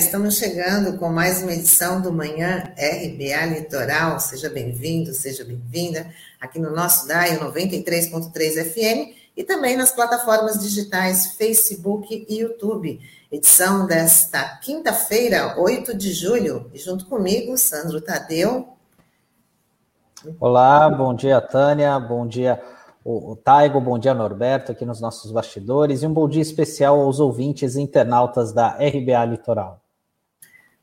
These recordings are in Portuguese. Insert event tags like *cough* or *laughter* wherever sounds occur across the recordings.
Estamos chegando com mais uma edição do Manhã RBA Litoral. Seja bem-vindo, seja bem-vinda aqui no nosso DAI 93.3 FM e também nas plataformas digitais Facebook e YouTube. Edição desta quinta-feira, 8 de julho. E junto comigo, Sandro Tadeu. Olá, bom dia, Tânia. Bom dia, o, Taigo, bom dia, Norberto, aqui nos nossos bastidores, e um bom dia especial aos ouvintes internautas da RBA Litoral.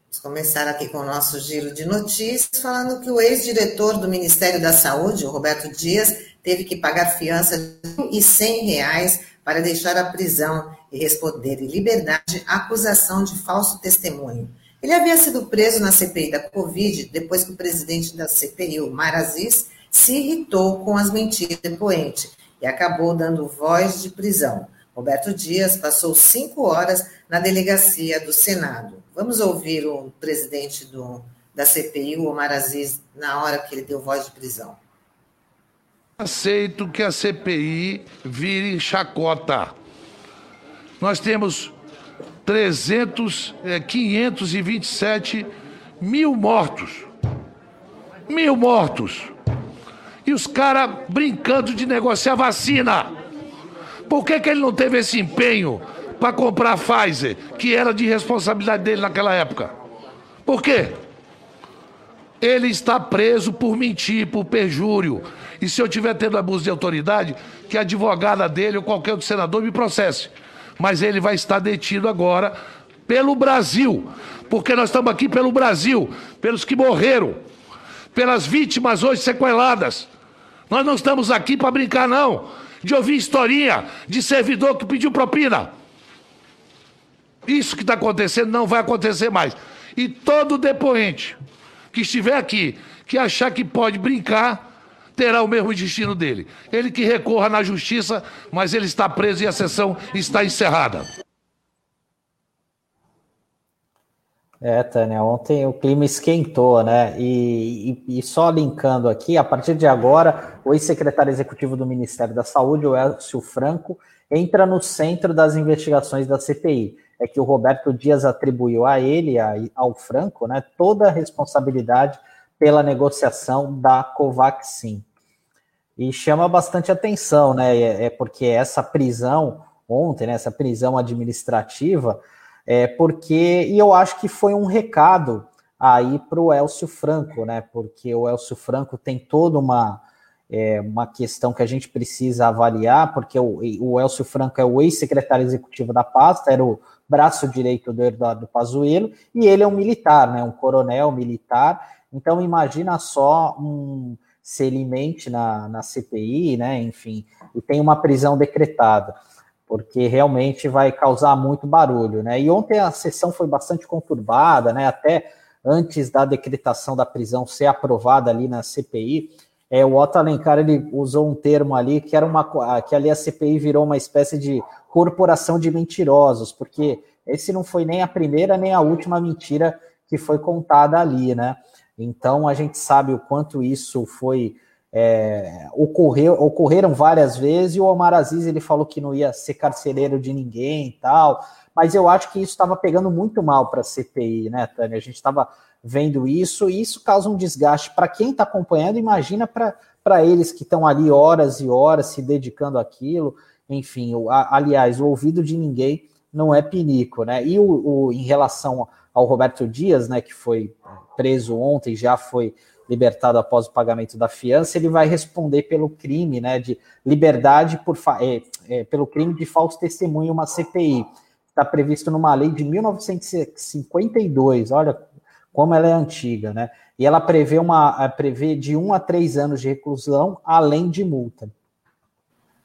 Vamos começar aqui com o nosso giro de notícias, falando que o ex-diretor do Ministério da Saúde, o Roberto Dias, teve que pagar fiança de R$ 1.100 para deixar a prisão e responder em liberdade à acusação de falso testemunho. Ele havia sido preso na CPI da Covid depois que o presidente da CPI, o Mar Aziz, se irritou com as mentiras do depoente e acabou dando voz de prisão. Roberto Dias passou cinco horas na delegacia do Senado. Vamos ouvir o presidente do, da CPI, o Omar Aziz, na hora que ele deu voz de prisão. Aceito que a CPI vire chacota. Nós temos 300, é, 527 mil mortos. Mil mortos. E os caras brincando de negociar vacina. Por que, que ele não teve esse empenho para comprar a Pfizer, que era de responsabilidade dele naquela época? Por quê? Ele está preso por mentir, por perjúrio. E se eu tiver tendo abuso de autoridade, que a advogada dele ou qualquer outro senador me processe. Mas ele vai estar detido agora pelo Brasil. Porque nós estamos aqui pelo Brasil, pelos que morreram, pelas vítimas hoje sequeladas. Nós não estamos aqui para brincar, não. De ouvir historinha de servidor que pediu propina. Isso que está acontecendo não vai acontecer mais. E todo depoente que estiver aqui, que achar que pode brincar, terá o mesmo destino dele. Ele que recorra na justiça, mas ele está preso e a sessão está encerrada. É, Tânia, ontem o clima esquentou, né? E, e, e, só linkando aqui, a partir de agora, o ex-secretário executivo do Ministério da Saúde, o Elcio Franco, entra no centro das investigações da CPI. É que o Roberto Dias atribuiu a ele, a, ao Franco, né, toda a responsabilidade pela negociação da Covaxin. E chama bastante atenção, né? É, é porque essa prisão ontem, né, essa prisão administrativa é, porque, e eu acho que foi um recado aí para o Elcio Franco, né? Porque o Elcio Franco tem toda uma, é, uma questão que a gente precisa avaliar, porque o, o Elcio Franco é o ex-secretário executivo da pasta, era o braço direito do Eduardo Pazuello, e ele é um militar, né? Um coronel militar. Então imagina só um se ele mente na, na CPI, né? Enfim, e tem uma prisão decretada porque realmente vai causar muito barulho, né? E ontem a sessão foi bastante conturbada, né? Até antes da decretação da prisão ser aprovada ali na CPI, é, o Otto Alencar ele usou um termo ali que era uma que ali a CPI virou uma espécie de corporação de mentirosos, porque esse não foi nem a primeira nem a última mentira que foi contada ali, né? Então a gente sabe o quanto isso foi é, ocorreu, ocorreram várias vezes e o Omar Aziz ele falou que não ia ser carcereiro de ninguém e tal, mas eu acho que isso estava pegando muito mal para a CPI, né, Tânia? A gente estava vendo isso e isso causa um desgaste para quem está acompanhando, imagina para eles que estão ali horas e horas se dedicando àquilo, enfim, o, a, aliás, o ouvido de ninguém não é pinico, né? E o, o, em relação ao Roberto Dias, né, que foi preso ontem, já foi libertado após o pagamento da fiança, ele vai responder pelo crime né, de liberdade por é, é, pelo crime de falso testemunho, uma CPI. Está previsto numa lei de 1952, olha como ela é antiga, né? E ela prevê, uma, prevê de um a três anos de reclusão, além de multa.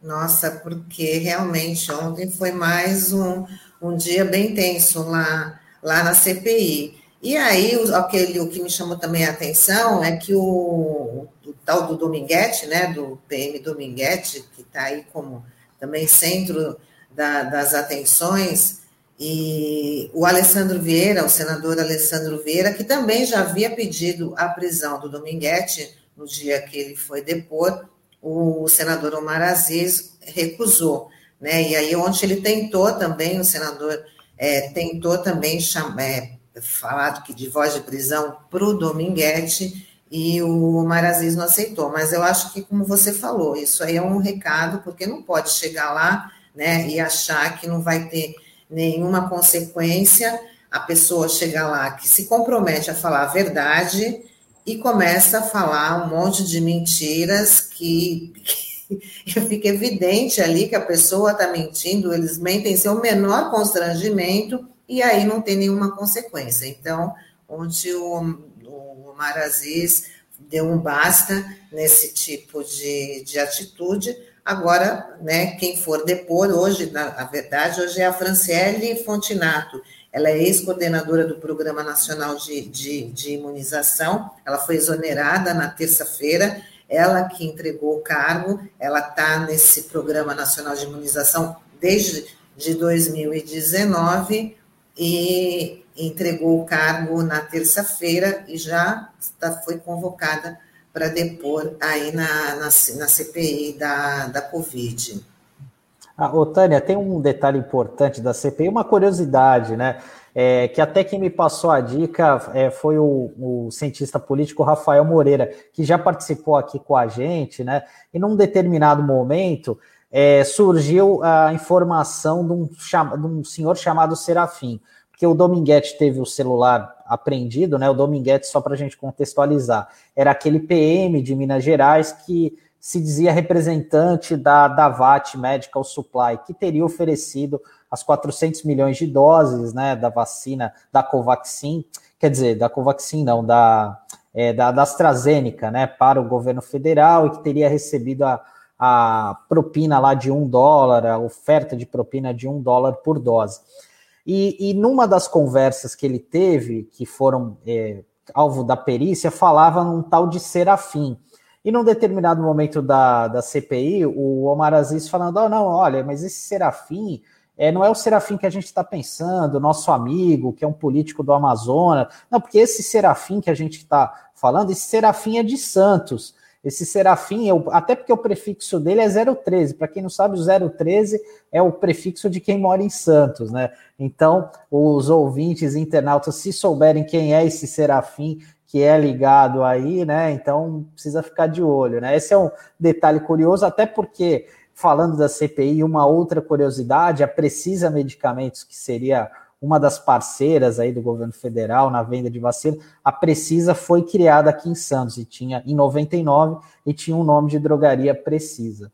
Nossa, porque realmente ontem foi mais um, um dia bem tenso lá, lá na CPI. E aí, o, aquele, o que me chamou também a atenção é que o, o tal do Dominguete, né, do PM Dominguete, que está aí como também centro da, das atenções, e o Alessandro Vieira, o senador Alessandro Vieira, que também já havia pedido a prisão do Dominguete no dia que ele foi depor, o senador Omar Aziz recusou. Né? E aí, onde ele tentou também, o senador é, tentou também chamar, é, falar que de voz de prisão para o Dominguete e o Maraziz não aceitou. Mas eu acho que, como você falou, isso aí é um recado, porque não pode chegar lá né, e achar que não vai ter nenhuma consequência. A pessoa chega lá que se compromete a falar a verdade e começa a falar um monte de mentiras que, que *laughs* fica evidente ali que a pessoa está mentindo, eles mentem sem o menor constrangimento e aí não tem nenhuma consequência. Então, onde o, o Maraziz deu um basta nesse tipo de, de atitude, agora, né, quem for depor hoje, na verdade, hoje é a Franciele Fontinato, ela é ex-coordenadora do Programa Nacional de, de, de Imunização, ela foi exonerada na terça-feira, ela que entregou o cargo, ela está nesse Programa Nacional de Imunização desde de 2019 e entregou o cargo na terça-feira e já está, foi convocada para depor aí na, na, na CPI da, da Covid. Ah, ô, Tânia, tem um detalhe importante da CPI, uma curiosidade, né? É, que até quem me passou a dica é, foi o, o, cientista político Rafael Moreira, que já participou aqui com a gente, né? E num determinado momento é, surgiu a informação de um, de um senhor chamado Serafim, porque o Dominguete teve o celular apreendido, né? O Dominguete, só para a gente contextualizar, era aquele PM de Minas Gerais que se dizia representante da, da VAT Medical Supply, que teria oferecido as 400 milhões de doses né, da vacina da Covaxin, quer dizer, da Covaxin não, da, é, da, da AstraZeneca, né, para o governo federal e que teria recebido a, a propina lá de um dólar, a oferta de propina de um dólar por dose. E, e numa das conversas que ele teve, que foram é, alvo da perícia, falava num tal de Serafim, e num determinado momento da, da CPI, o Omar Aziz falando: oh, não, olha, mas esse Serafim é, não é o Serafim que a gente está pensando, nosso amigo, que é um político do Amazonas. Não, porque esse Serafim que a gente está falando, esse Serafim é de Santos. Esse Serafim, é até porque o prefixo dele é 013. Para quem não sabe, o 013 é o prefixo de quem mora em Santos, né? Então, os ouvintes internautas, se souberem quem é esse Serafim, que é ligado aí, né? Então precisa ficar de olho, né? Esse é um detalhe curioso, até porque, falando da CPI, uma outra curiosidade, a Precisa Medicamentos, que seria uma das parceiras aí do governo federal na venda de vacina, a Precisa foi criada aqui em Santos e tinha em 99 e tinha um nome de drogaria Precisa.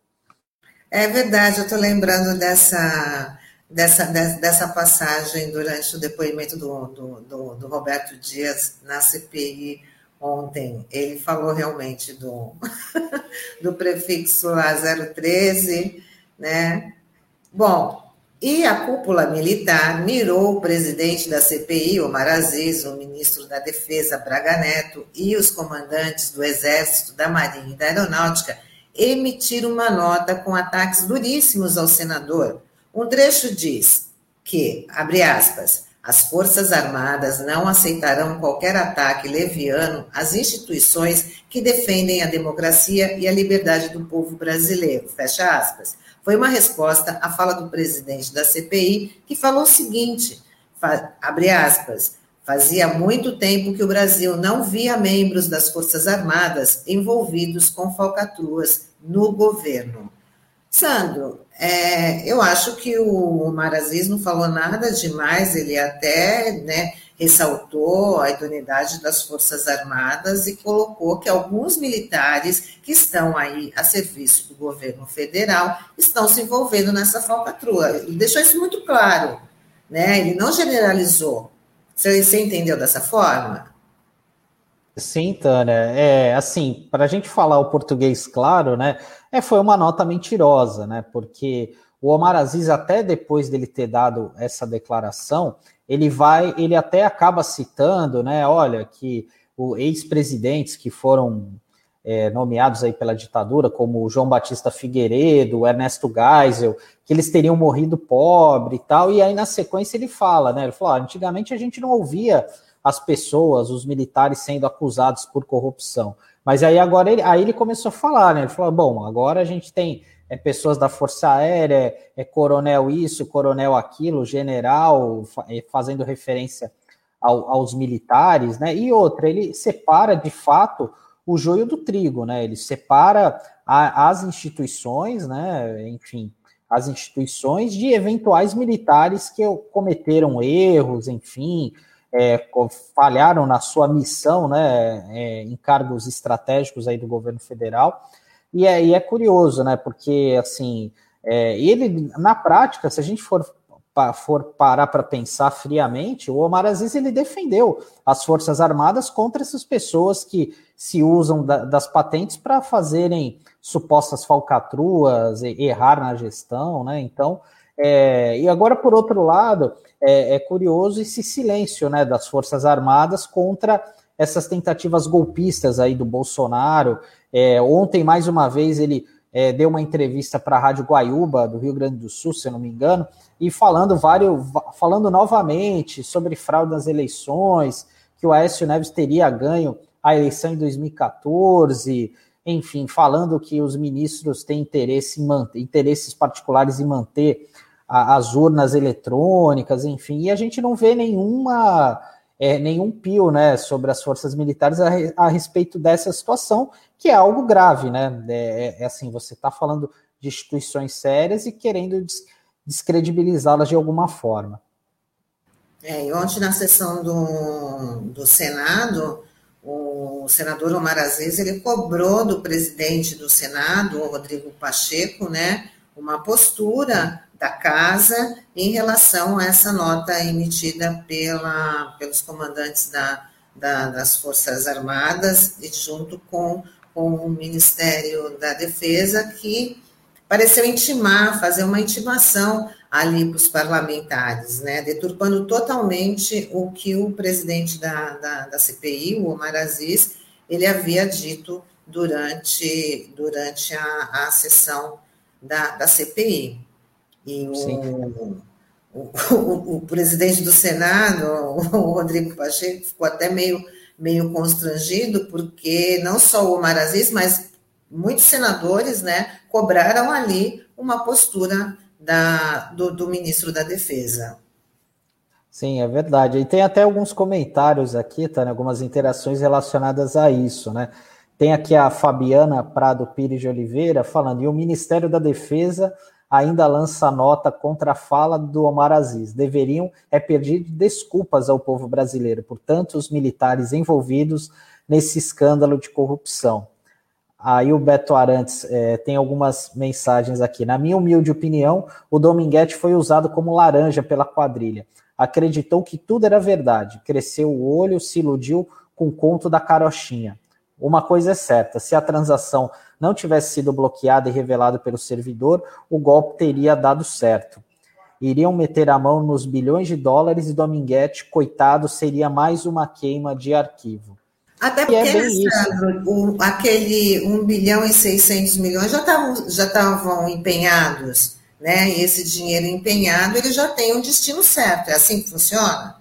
É verdade, eu estou lembrando dessa dessa, dessa passagem durante o depoimento do, do, do, do Roberto Dias na CPI ontem. Ele falou realmente do, *laughs* do prefixo lá 013, né? Bom, e a cúpula militar mirou o presidente da CPI, Omar Aziz, o ministro da Defesa, Braga Neto, e os comandantes do Exército, da Marinha e da Aeronáutica emitir uma nota com ataques duríssimos ao senador, um trecho diz que, abre aspas, as Forças Armadas não aceitarão qualquer ataque leviano às instituições que defendem a democracia e a liberdade do povo brasileiro. Fecha aspas. Foi uma resposta à fala do presidente da CPI, que falou o seguinte: abre aspas. Fazia muito tempo que o Brasil não via membros das Forças Armadas envolvidos com falcatruas no governo. Sandro, é, eu acho que o Maraziz não falou nada demais, ele até né, ressaltou a idoneidade das Forças Armadas e colocou que alguns militares que estão aí a serviço do governo federal estão se envolvendo nessa falcatrua. Ele deixou isso muito claro, né? ele não generalizou. Você, você entendeu dessa forma? Sim, Tânia. É assim, para a gente falar o português claro, né? É, foi uma nota mentirosa, né? Porque o Omar Aziz, até depois dele ter dado essa declaração, ele vai, ele até acaba citando, né? Olha, que o ex-presidentes que foram é, nomeados aí pela ditadura, como João Batista Figueiredo, Ernesto Geisel, que eles teriam morrido pobre e tal, e aí na sequência ele fala, né? Ele falou: antigamente a gente não ouvia as pessoas, os militares sendo acusados por corrupção. Mas aí agora ele, aí ele começou a falar, né? Ele falou: bom, agora a gente tem é pessoas da Força Aérea, é coronel isso, coronel aquilo, general, é, fazendo referência ao, aos militares, né? E outra, ele separa de fato o joio do trigo, né? Ele separa a, as instituições, né? Enfim, as instituições de eventuais militares que cometeram erros, enfim, é, falharam na sua missão, né? É, em cargos estratégicos aí do governo federal. E é, e é curioso, né? Porque assim, é, ele na prática, se a gente for for parar para pensar friamente, o Omar Aziz ele defendeu as Forças Armadas contra essas pessoas que se usam da, das patentes para fazerem supostas falcatruas, errar na gestão, né? Então, é, e agora, por outro lado, é, é, curioso esse silêncio né, das Forças Armadas contra essas tentativas golpistas aí do Bolsonaro. É, ontem, mais uma vez, ele é, deu uma entrevista para a Rádio Guaiúba, do Rio Grande do Sul, se eu não me engano, e falando, vários, falando novamente sobre fraude nas eleições, que o Aécio Neves teria ganho a eleição em 2014, enfim, falando que os ministros têm interesse em manter, interesses particulares em manter a, as urnas eletrônicas, enfim, e a gente não vê nenhuma é, nenhum pio né, sobre as forças militares a, a, respeito dessa situação, que é algo grave, né? É, é, é assim, você está falando de instituições sérias e querendo des, descredibilizá-las de alguma forma. É, e ontem na sessão do, do Senado, o senador Omar Aziz, ele cobrou do presidente do Senado, o Rodrigo Pacheco, né, uma postura da casa em relação a essa nota emitida pela, pelos comandantes da, da, das Forças Armadas e junto com, com o Ministério da Defesa, que pareceu intimar, fazer uma intimação ali para os parlamentares, né, deturpando totalmente o que o presidente da, da, da CPI, o Omar Aziz, ele havia dito durante, durante a, a sessão da, da CPI. E o, o, o, o, presidente do Senado, o Rodrigo Pacheco, ficou até meio, meio constrangido, porque não só o Omar Aziz, mas muitos senadores né, cobraram ali uma postura da, do, do ministro da Defesa. Sim, é verdade. E tem até alguns comentários aqui, tá? Né, algumas interações relacionadas a isso, né? Tem aqui a Fabiana Prado Pires de Oliveira falando, e o Ministério da Defesa ainda lança nota contra a fala do Omar Aziz. Deveriam é pedir desculpas ao povo brasileiro por tantos militares envolvidos nesse escândalo de corrupção. Aí o Beto Arantes é, tem algumas mensagens aqui. Na minha humilde opinião, o Dominguete foi usado como laranja pela quadrilha. Acreditou que tudo era verdade, cresceu o olho, se iludiu com o conto da carochinha. Uma coisa é certa: se a transação não tivesse sido bloqueada e revelada pelo servidor, o golpe teria dado certo. Iriam meter a mão nos bilhões de dólares e Dominguete, coitado, seria mais uma queima de arquivo. Até porque, é Alessandro, o, aquele 1 bilhão e 600 milhões já estavam já estavam empenhados, né? E esse dinheiro empenhado, ele já tem um destino certo. É assim que funciona?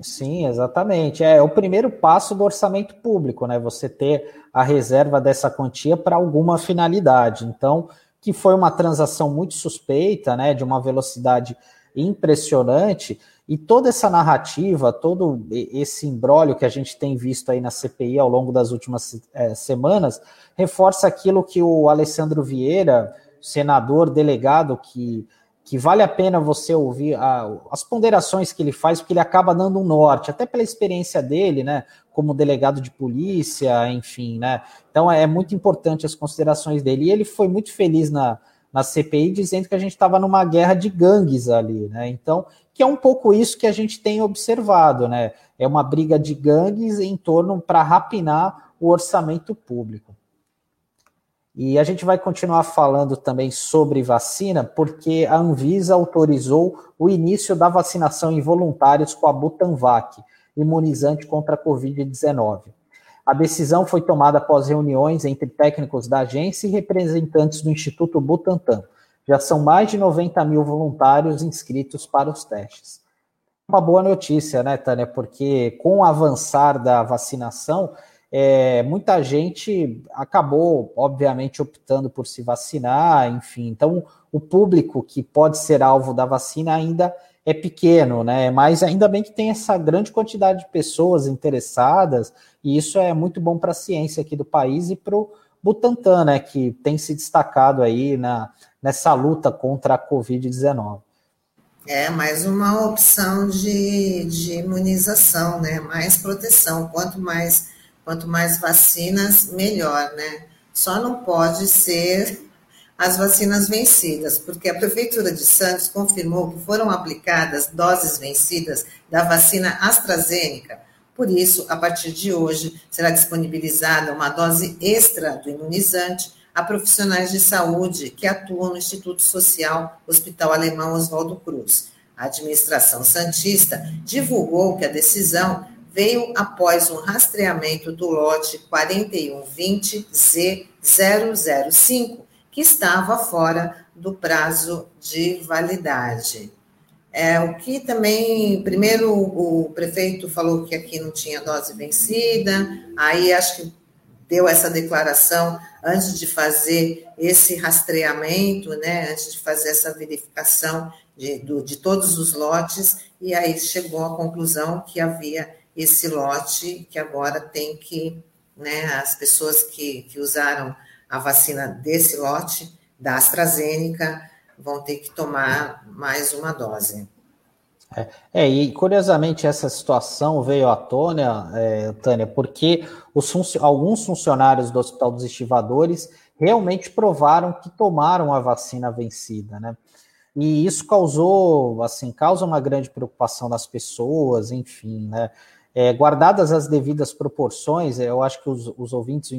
Sim, exatamente. É, é o primeiro passo do orçamento público, né? Você ter a reserva dessa quantia para alguma finalidade. Então, que foi uma transação muito suspeita, né? De uma velocidade impressionante. E toda essa narrativa, todo esse embrólio que a gente tem visto aí na CPI ao longo das últimas é, semanas, reforça aquilo que o Alessandro Vieira, senador delegado que que vale a pena você ouvir a, as ponderações que ele faz, porque ele acaba dando um norte, até pela experiência dele, né, como delegado de polícia, enfim, né, então é, muito importante as considerações dele, e ele foi muito feliz na, na CPI, dizendo que a gente estava numa guerra de gangues ali, né, então, que é um pouco isso que a gente tem observado, né, é uma briga de gangues em torno para rapinar o orçamento público. E a gente vai continuar falando também sobre vacina, porque a Anvisa autorizou o início da vacinação em voluntários com a Butanvac, imunizante contra a Covid-19. A decisão foi tomada após reuniões entre técnicos da agência e representantes do Instituto Butantan. Já são mais de 90 mil voluntários inscritos para os testes. Uma boa notícia, né, Tânia? Porque com o avançar da vacinação, é, muita gente acabou, obviamente, optando por se vacinar, enfim. Então, o público que pode ser alvo da vacina ainda é pequeno, né? Mas ainda bem que tem essa grande quantidade de pessoas interessadas, e isso é muito bom para a ciência aqui do país e para o Butantan, né? Que tem se destacado aí na, nessa luta contra a Covid-19. É mais uma opção de, de imunização, né? Mais proteção. Quanto mais, quanto mais vacinas, melhor, né? Só não pode ser as vacinas vencidas, porque a Prefeitura de Santos confirmou que foram aplicadas doses vencidas da vacina AstraZeneca. Por isso, a partir de hoje, será disponibilizada uma dose extra do imunizante a profissionais de saúde que atuam no Instituto Social Hospital Alemão Oswaldo Cruz. A administração Santista divulgou que a decisão veio após um rastreamento do lote 4120Z005, que estava fora do prazo de validade. É, o que também, primeiro o prefeito falou que aqui não tinha dose vencida, aí acho que deu essa declaração antes de fazer esse rastreamento, né, antes de fazer essa verificação de, do, de todos os lotes, e aí chegou à conclusão que havia esse lote que agora tem que, né, as pessoas que, que usaram a vacina desse lote, da AstraZeneca, vão ter que tomar mais uma dose. É, é, e curiosamente essa situação veio à tona, é, Tânia, porque func alguns funcionários do Hospital dos Estivadores realmente provaram que tomaram a vacina vencida, né? E isso causou, assim, causa uma grande preocupação nas pessoas, enfim, né? É, guardadas as devidas proporções, eu acho que os, os ouvintes,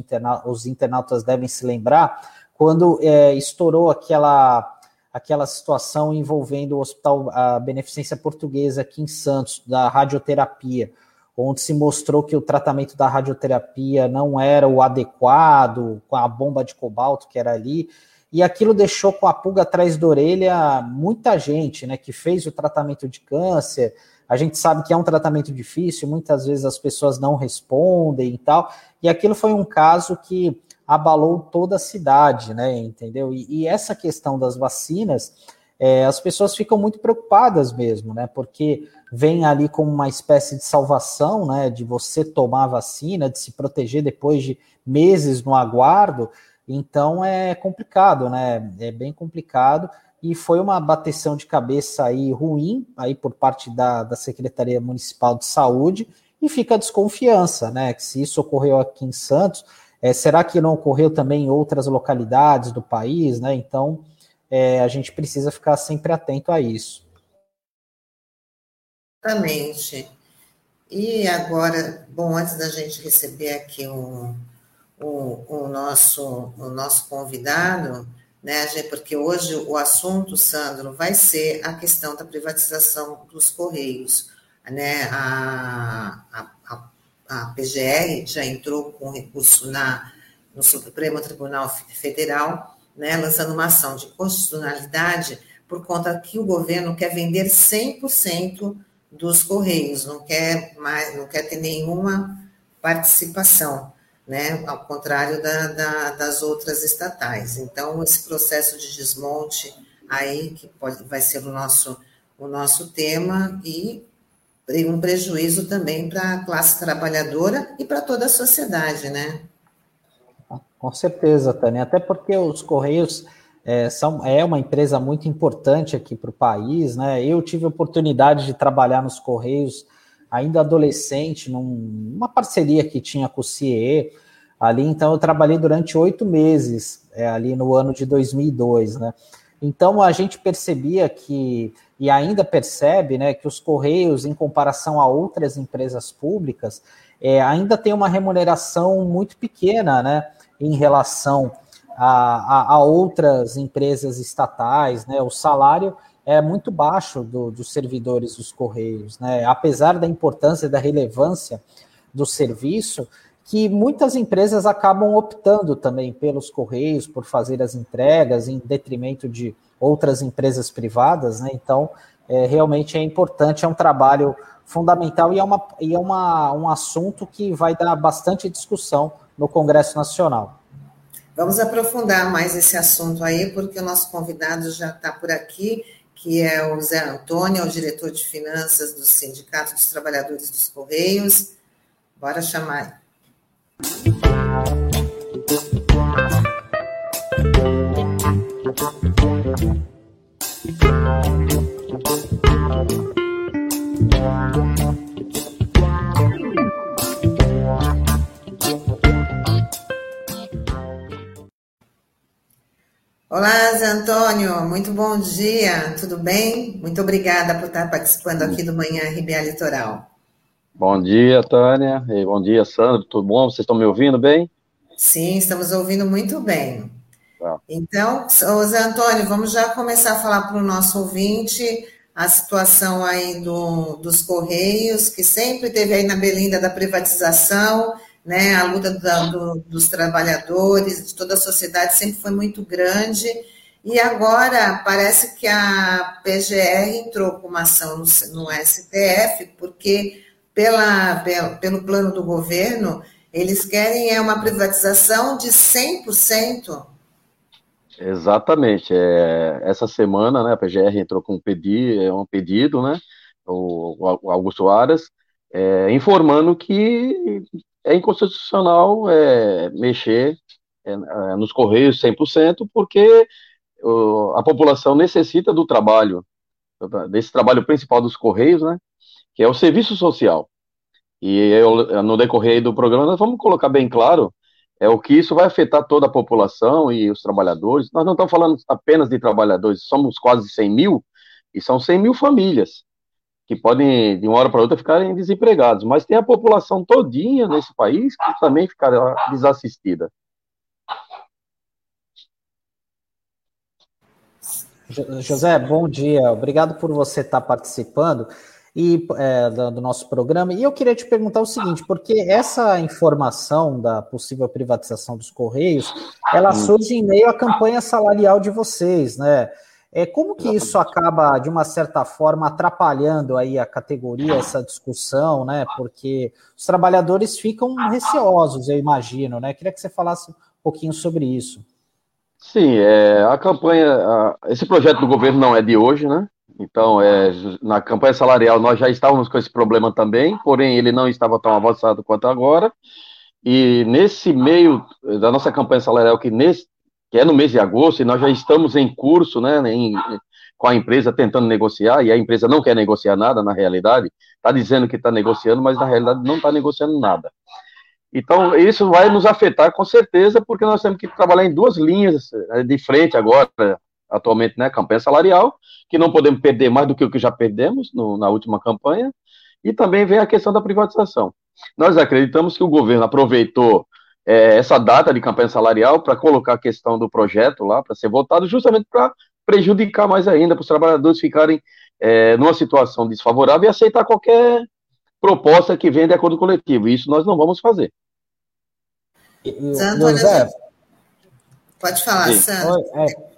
os internautas devem se lembrar, quando é, estourou aquela, aquela situação envolvendo o Hospital a Beneficência Portuguesa aqui em Santos, da radioterapia, onde se mostrou que o tratamento da radioterapia não era o adequado, com a bomba de cobalto que era ali, e aquilo deixou com a pulga atrás da orelha muita gente, né, que fez o tratamento de câncer, a gente sabe que é um tratamento difícil, muitas vezes as pessoas não respondem e tal. E aquilo foi um caso que abalou toda a cidade, né? Entendeu? E, e essa questão das vacinas, é, as pessoas ficam muito preocupadas mesmo, né? Porque vem ali como uma espécie de salvação, né? De você tomar a vacina, de se proteger depois de meses no aguardo. Então é complicado, né? É bem complicado e foi uma bateção de cabeça aí ruim aí por parte da, da Secretaria Municipal de Saúde e fica a desconfiança, né? Que se isso ocorreu aqui em Santos, é, será que não ocorreu também em outras localidades do país, né? Então é, a gente precisa ficar sempre atento a isso. Exatamente. E agora, bom, antes da gente receber aqui o, o, o nosso, o nosso convidado, né, porque hoje o assunto, Sandro, vai ser a questão da privatização dos Correios. Né? A, a, a PGR já entrou com recurso na, no Supremo Tribunal Federal, né, lançando uma ação de constitucionalidade por conta que o governo quer vender 100% dos Correios, não quer mais, não quer ter nenhuma participação né, ao contrário da, da, das outras estatais. Então, esse processo de desmonte aí, que pode, vai ser o nosso, o nosso tema, e um prejuízo também para a classe trabalhadora e para toda a sociedade, né? Com certeza, Tânia, até porque os Correios é, são, é uma empresa muito importante aqui para o país, né? Eu tive a oportunidade de trabalhar nos Correios ainda adolescente, numa parceria que tinha com o CIE, ali, então eu trabalhei durante oito meses, é, ali no ano de 2002, né? Então a gente percebia que, e ainda percebe, né, que os Correios, em comparação a outras empresas públicas, é, ainda tem uma remuneração muito pequena, né, em relação a, a, a outras empresas estatais, né? O salário é muito baixo do, dos servidores dos Correios, né? Apesar da importância e da relevância do serviço, que muitas empresas acabam optando também pelos Correios, por fazer as entregas em detrimento de outras empresas privadas, né? Então, é, realmente é importante, é um trabalho fundamental e é, uma, e é uma, um assunto que vai dar bastante discussão no Congresso Nacional. Vamos aprofundar mais esse assunto aí, porque o nosso convidado já está por aqui, que é o Zé Antônio, é o diretor de finanças do Sindicato dos Trabalhadores dos Correios. Bora chamar. Olá, Zé Antônio, muito bom dia, tudo bem? Muito obrigada por estar participando aqui do Manhã RBA Litoral. Bom dia, Tânia, e bom dia, Sandro, tudo bom? Vocês estão me ouvindo bem? Sim, estamos ouvindo muito bem. Tá. Então, Zé Antônio, vamos já começar a falar para o nosso ouvinte a situação aí do, dos Correios, que sempre teve aí na belinda da privatização, né? A luta da, do, dos trabalhadores, de toda a sociedade sempre foi muito grande. E agora parece que a PGR entrou com uma ação no, no STF, porque pela, pelo plano do governo, eles querem é uma privatização de 100%. Exatamente. É, essa semana, né, a PGR entrou com um pedido, é um pedido, né, o, o Augusto Aras, é, informando que é inconstitucional é, mexer é, é nos Correios 100%, porque a população necessita do trabalho, desse trabalho principal dos Correios, né, que é o serviço social. E eu, no decorrer do programa, nós vamos colocar bem claro é o que isso vai afetar toda a população e os trabalhadores. Nós não estamos falando apenas de trabalhadores, somos quase 100 mil, e são 100 mil famílias que podem, de uma hora para outra, ficarem desempregados. Mas tem a população todinha nesse país que também ficará desassistida. José, bom dia. Obrigado por você estar participando e é, do, nosso programa. E eu queria te perguntar o seguinte, porque essa informação da possível privatização dos Correios, ela hum. surge em meio à campanha salarial de vocês, né? É, como que isso acaba, de uma certa forma, atrapalhando aí a categoria, essa discussão, né? Porque os trabalhadores ficam receosos, eu imagino, né? Queria que você falasse um pouquinho sobre isso. Sim, é, a campanha, a, esse projeto do governo não é de hoje, né? Então, é, na campanha salarial nós já estávamos com esse problema também, porém ele não estava tão avançado quanto agora. E nesse meio da nossa campanha salarial, que nesse, que é no mês de agosto, e nós já estamos em curso, né, em, com a empresa tentando negociar, e a empresa não quer negociar nada, na realidade, está dizendo que está negociando, mas na realidade não está negociando nada. Então, isso vai nos afetar com certeza, porque nós temos que trabalhar em duas linhas eh, de frente agora, atualmente, né, campanha salarial, que não podemos perder mais do que o que já perdemos no, na última campanha, e também vem a questão da privatização. Nós acreditamos que o governo aproveitou é, essa data de campanha salarial para colocar a questão do projeto lá para ser votado, justamente para prejudicar mais ainda, para os trabalhadores ficarem é, numa situação desfavorável e aceitar qualquer proposta que venha de acordo coletivo. Isso nós não vamos fazer. José, pode falar, Sandro.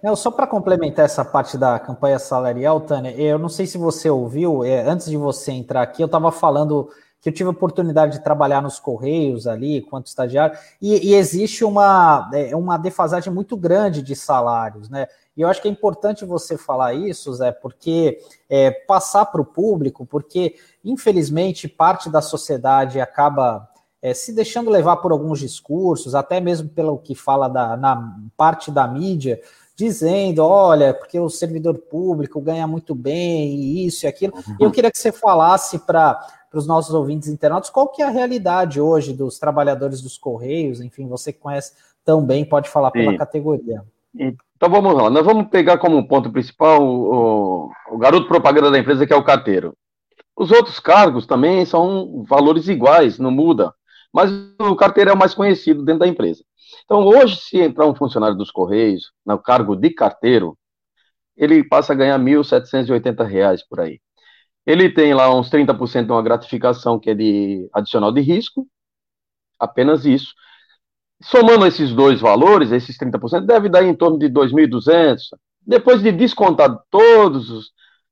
É, só para complementar essa parte da campanha salarial, Tânia, eu não sei se você ouviu, é, antes de você entrar aqui, eu estava falando que eu tive a oportunidade de trabalhar nos Correios ali, quanto estagiário, e, e, existe uma, é, uma defasagem muito grande de salários, né? E eu acho que é importante você falar isso, Zé, porque é, passar para o público, porque infelizmente parte da sociedade acaba é, se deixando levar por alguns discursos, até mesmo pelo que fala da, na parte da mídia, dizendo, olha, porque o servidor público ganha muito bem, e isso e aquilo. Uhum. Eu queria que você falasse para para os nossos ouvintes internautas, qual que é a realidade hoje dos trabalhadores dos Correios? Enfim, você que conhece tão bem, pode falar Sim. pela categoria. Então vamos lá, nós vamos pegar como ponto principal o, o, garoto propaganda da empresa, que é o carteiro. Os outros cargos também são valores iguais, não muda, mas o carteiro é o mais conhecido dentro da empresa. Então, hoje, se entrar um funcionário dos Correios no cargo de carteiro, ele passa a ganhar R$ 1.780 por aí. Ele tem lá uns 30% de uma gratificação que é de adicional de risco, apenas isso. Somando esses dois valores, esses 30%, deve dar em torno de 2.200. Depois de descontar todos os,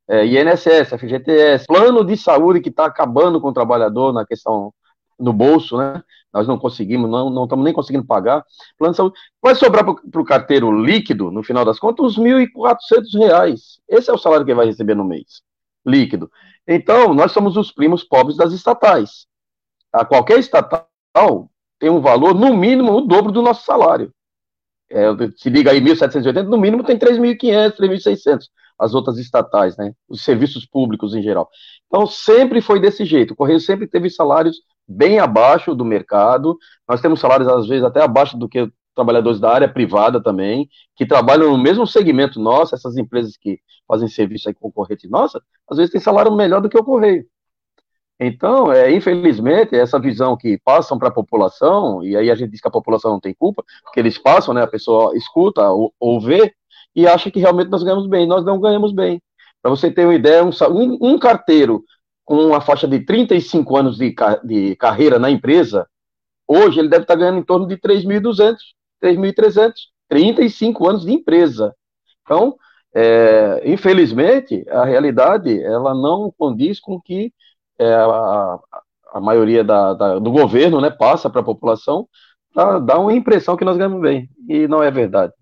é, INSS, FGTS, plano de saúde que está acabando com o trabalhador na questão no bolso, né? Nós não conseguimos, não, não estamos nem conseguindo pagar. Plano de saúde. Vai sobrar para o carteiro líquido, no final das contas, uns R$ 1.400. Esse é o salário que ele vai receber no mês, líquido. Então, nós somos os primos pobres das estatais. A qualquer estatal tem um valor, no mínimo, o dobro do nosso salário. É, se liga aí, 1.780, no mínimo tem 3.500, 3.600 as outras estatais, né? Os serviços públicos em geral. Então, sempre foi desse jeito. O Correio sempre teve salários bem abaixo do mercado. Nós temos salários, às vezes, até abaixo do que trabalhadores da área privada também, que trabalham no mesmo segmento nosso, essas empresas que fazem serviço aí concorrente nossa, às vezes tem salário melhor do que o Correio. Então, é, infelizmente, essa visão que passam para a população, e aí a gente diz que a população não tem culpa, porque eles passam, né, a pessoa escuta ou, ou vê, e acha que realmente nós ganhamos bem. Nós não ganhamos bem. Para você ter uma ideia, um, um, carteiro com uma faixa de 35 anos de, de carreira na empresa, hoje ele deve estar ganhando em torno de 3.200, 3.300, 35 anos de empresa. Então, é, infelizmente, a realidade ela não condiz com que é, a, a, maioria da, da, do governo né, passa para a população para dar uma impressão que nós ganhamos bem. E não é verdade.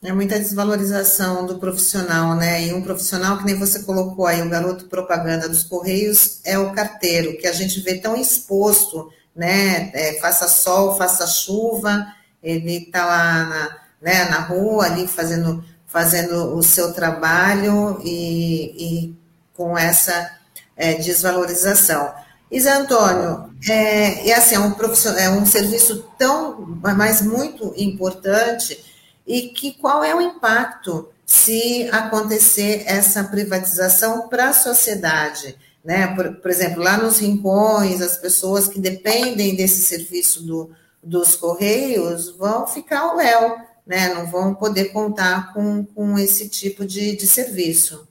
É muita desvalorização do profissional, né? E um profissional que nem você colocou aí, o garoto propaganda dos Correios, é o carteiro, que a gente vê tão exposto, né? É, faça sol, faça chuva, ele está lá na, né, na rua, ali fazendo, fazendo o seu trabalho e, e com essa é, desvalorização. Isa Antônio, é, é assim, é um, é um serviço tão, mas muito importante e que qual é o impacto se acontecer essa privatização para a sociedade. Né? Por, por, exemplo, lá nos rincões, as pessoas que dependem desse serviço do, dos Correios vão ficar ao léu, né? não vão poder contar com, com esse tipo de, de serviço.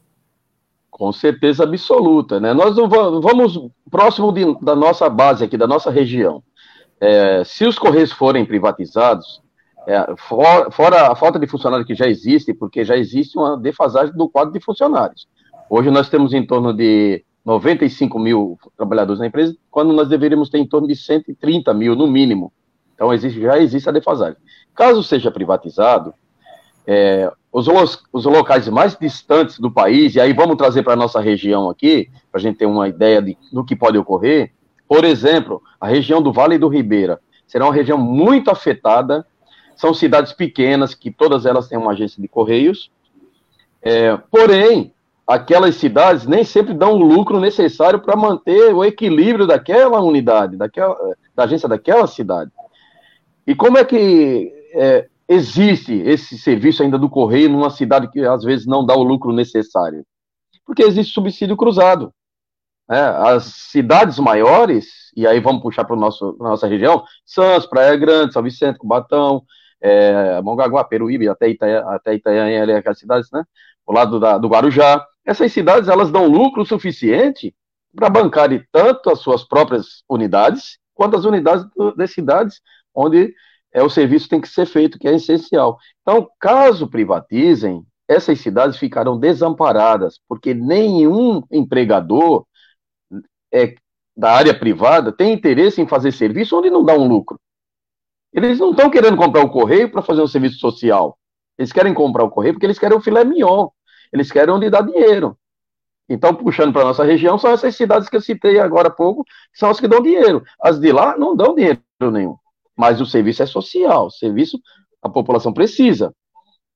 Com certeza absoluta. Né? Nós não vamos, vamos próximo de, da nossa base aqui, da nossa região. É, se os Correios forem privatizados, é, for, fora a falta de funcionários que já existe, porque já existe uma defasagem do quadro de funcionários. Hoje nós temos em torno de 95 mil trabalhadores na empresa, quando nós deveríamos ter em torno de 130 mil, no mínimo. Então existe, já existe a defasagem. Caso seja privatizado, é, os, os, locais mais distantes do país, e aí vamos trazer para a nossa região aqui, para a gente ter uma ideia de, do que pode ocorrer, por exemplo, a região do Vale do Ribeira será uma região muito afetada são cidades pequenas, que todas elas têm uma agência de correios. É, porém, aquelas cidades nem sempre dão o lucro necessário para manter o equilíbrio daquela unidade, daquela, da agência daquela cidade. E como é que é, existe esse serviço ainda do correio numa cidade que às vezes não dá o lucro necessário? Porque existe subsídio cruzado. É, as cidades maiores, e aí vamos puxar para a nossa região, Santos, Praia Grande, São Vicente, Cubatão, é, Mongaguá, Peruíbe, até, Itaia, até Itanhaém, ali, aquelas cidades, né? O lado da, do Guarujá. Essas cidades, elas dão lucro suficiente para bancar tanto as suas próprias unidades, quanto as unidades das cidades onde é, o serviço tem que ser feito, que é essencial. Então, caso privatizem, essas cidades ficarão desamparadas, porque nenhum empregador é, da área privada tem interesse em fazer serviço onde não dá um lucro. Eles não estão querendo comprar o correio para fazer um serviço social. Eles querem comprar o correio porque eles querem o filé mignon. Eles querem onde dá dinheiro. Então, puxando para nossa região, são essas cidades que eu citei agora há pouco, que são as que dão dinheiro. As de lá não dão dinheiro nenhum. Mas o serviço é social. O serviço a população precisa.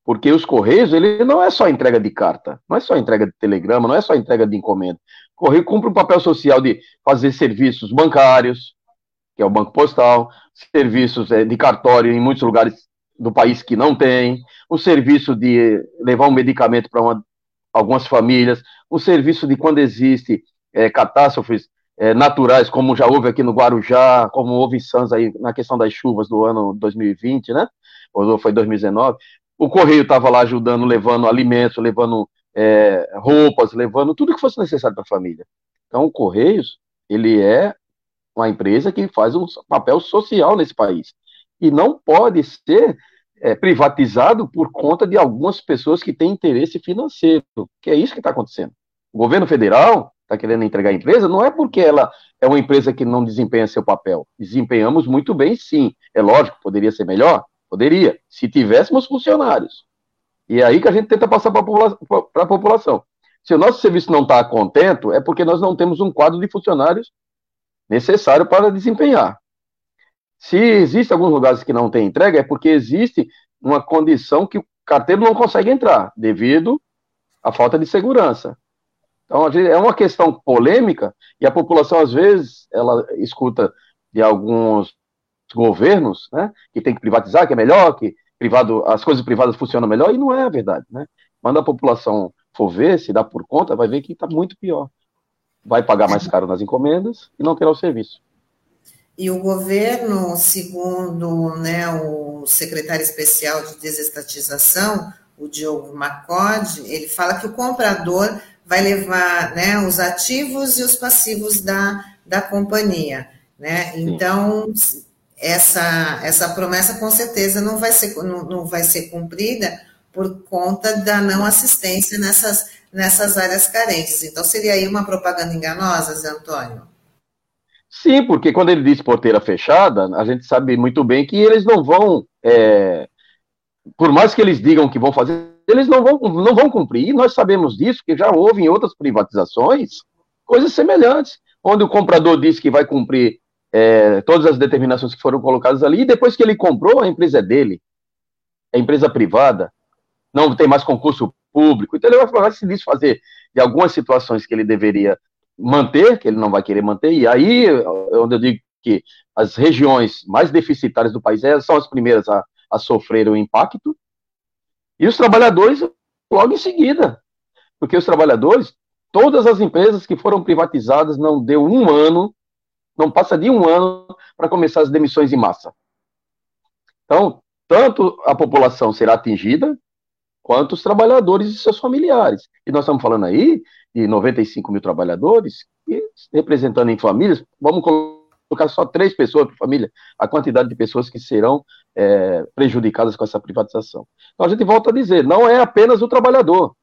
Porque os Correios, ele não é só entrega de carta, não é só entrega de telegrama, não é só entrega de encomenda. O Correio cumpre um papel social de fazer serviços bancários, que é o Banco Postal, serviços é, de cartório em muitos lugares do país que não tem, o serviço de levar um medicamento para algumas famílias, o serviço de quando existe é, catástrofes é, naturais, como já houve aqui no Guarujá, como houve em Santos aí na questão das chuvas do ano 2020, né? Ou foi 2019. O Correio estava lá ajudando, levando alimentos, levando é, roupas, levando tudo que fosse necessário para a família. Então, o Correios, ele é uma empresa que faz um papel social nesse país. E não pode ser é, privatizado por conta de algumas pessoas que têm interesse financeiro, que é isso que está acontecendo. O governo federal está querendo entregar a empresa, não é porque ela é uma empresa que não desempenha seu papel. Desempenhamos muito bem, sim. É lógico, poderia ser melhor? Poderia, se tivéssemos funcionários. E é aí que a gente tenta passar para a população. Se o nosso serviço não está contento, é porque nós não temos um quadro de funcionários necessário para desempenhar. Se existe alguns lugares que não tem entrega, é porque existe uma condição que o carteiro não consegue entrar, devido à falta de segurança. Então, é uma questão polêmica e a população, às vezes, ela escuta de alguns governos, né, que tem que privatizar, que é melhor, que privado, as coisas privadas funcionam melhor, e não é a verdade, né? Quando a população for ver, se dá por conta, vai ver que está muito pior. Vai pagar mais caro nas encomendas e não terá o serviço. E o governo, segundo né, o secretário especial de desestatização, o Diogo Macode, ele fala que o comprador vai levar né, os ativos e os passivos da, da companhia. Né? Então, essa, essa promessa com certeza não vai ser, não, não vai ser cumprida por conta da não assistência nessas, nessas áreas carentes. Então, seria aí uma propaganda enganosa, Zé Antônio? Sim, porque quando ele diz porteira fechada, a gente sabe muito bem que eles não vão, é, por mais que eles digam que vão fazer, eles não vão, não vão cumprir. Nós sabemos disso, que já houve em outras privatizações coisas semelhantes, onde o comprador disse que vai cumprir é, todas as determinações que foram colocadas ali, e depois que ele comprou, a empresa é dele, é empresa privada, não tem mais concurso público, então ele vai se desfazer de algumas situações que ele deveria manter, que ele não vai querer manter, e aí é onde eu digo que as regiões mais deficitárias do país é, são as primeiras a, a sofrer o impacto, e os trabalhadores logo em seguida, porque os trabalhadores, todas as empresas que foram privatizadas, não deu um ano, não passa de um ano para começar as demissões em massa. Então, tanto a população será atingida, quanto os trabalhadores e seus familiares. E nós estamos falando aí de 95 mil trabalhadores, e representando em famílias, vamos colocar só três pessoas por família, a quantidade de pessoas que serão é, prejudicadas com essa privatização. Então a gente volta a dizer, não é apenas o trabalhador.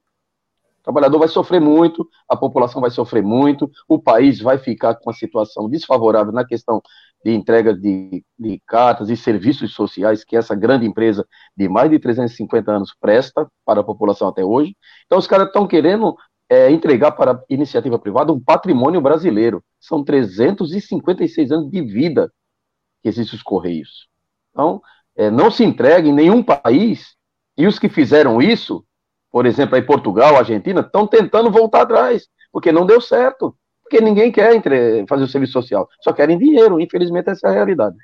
O trabalhador vai sofrer muito, a população vai sofrer muito, o país vai ficar com uma situação desfavorável na questão de entrega de, de, cartas e serviços sociais que essa grande empresa de mais de 350 anos presta para a população até hoje. Então, os caras estão querendo é, entregar para a iniciativa privada um patrimônio brasileiro. São 356 anos de vida que existem os Correios. Então, é, não se entrega em nenhum país, e os que fizeram isso, por exemplo, aí Portugal, Argentina, estão tentando voltar atrás, porque não deu certo. Porque ninguém quer entre, fazer o serviço social, só querem dinheiro, infelizmente essa é a realidade.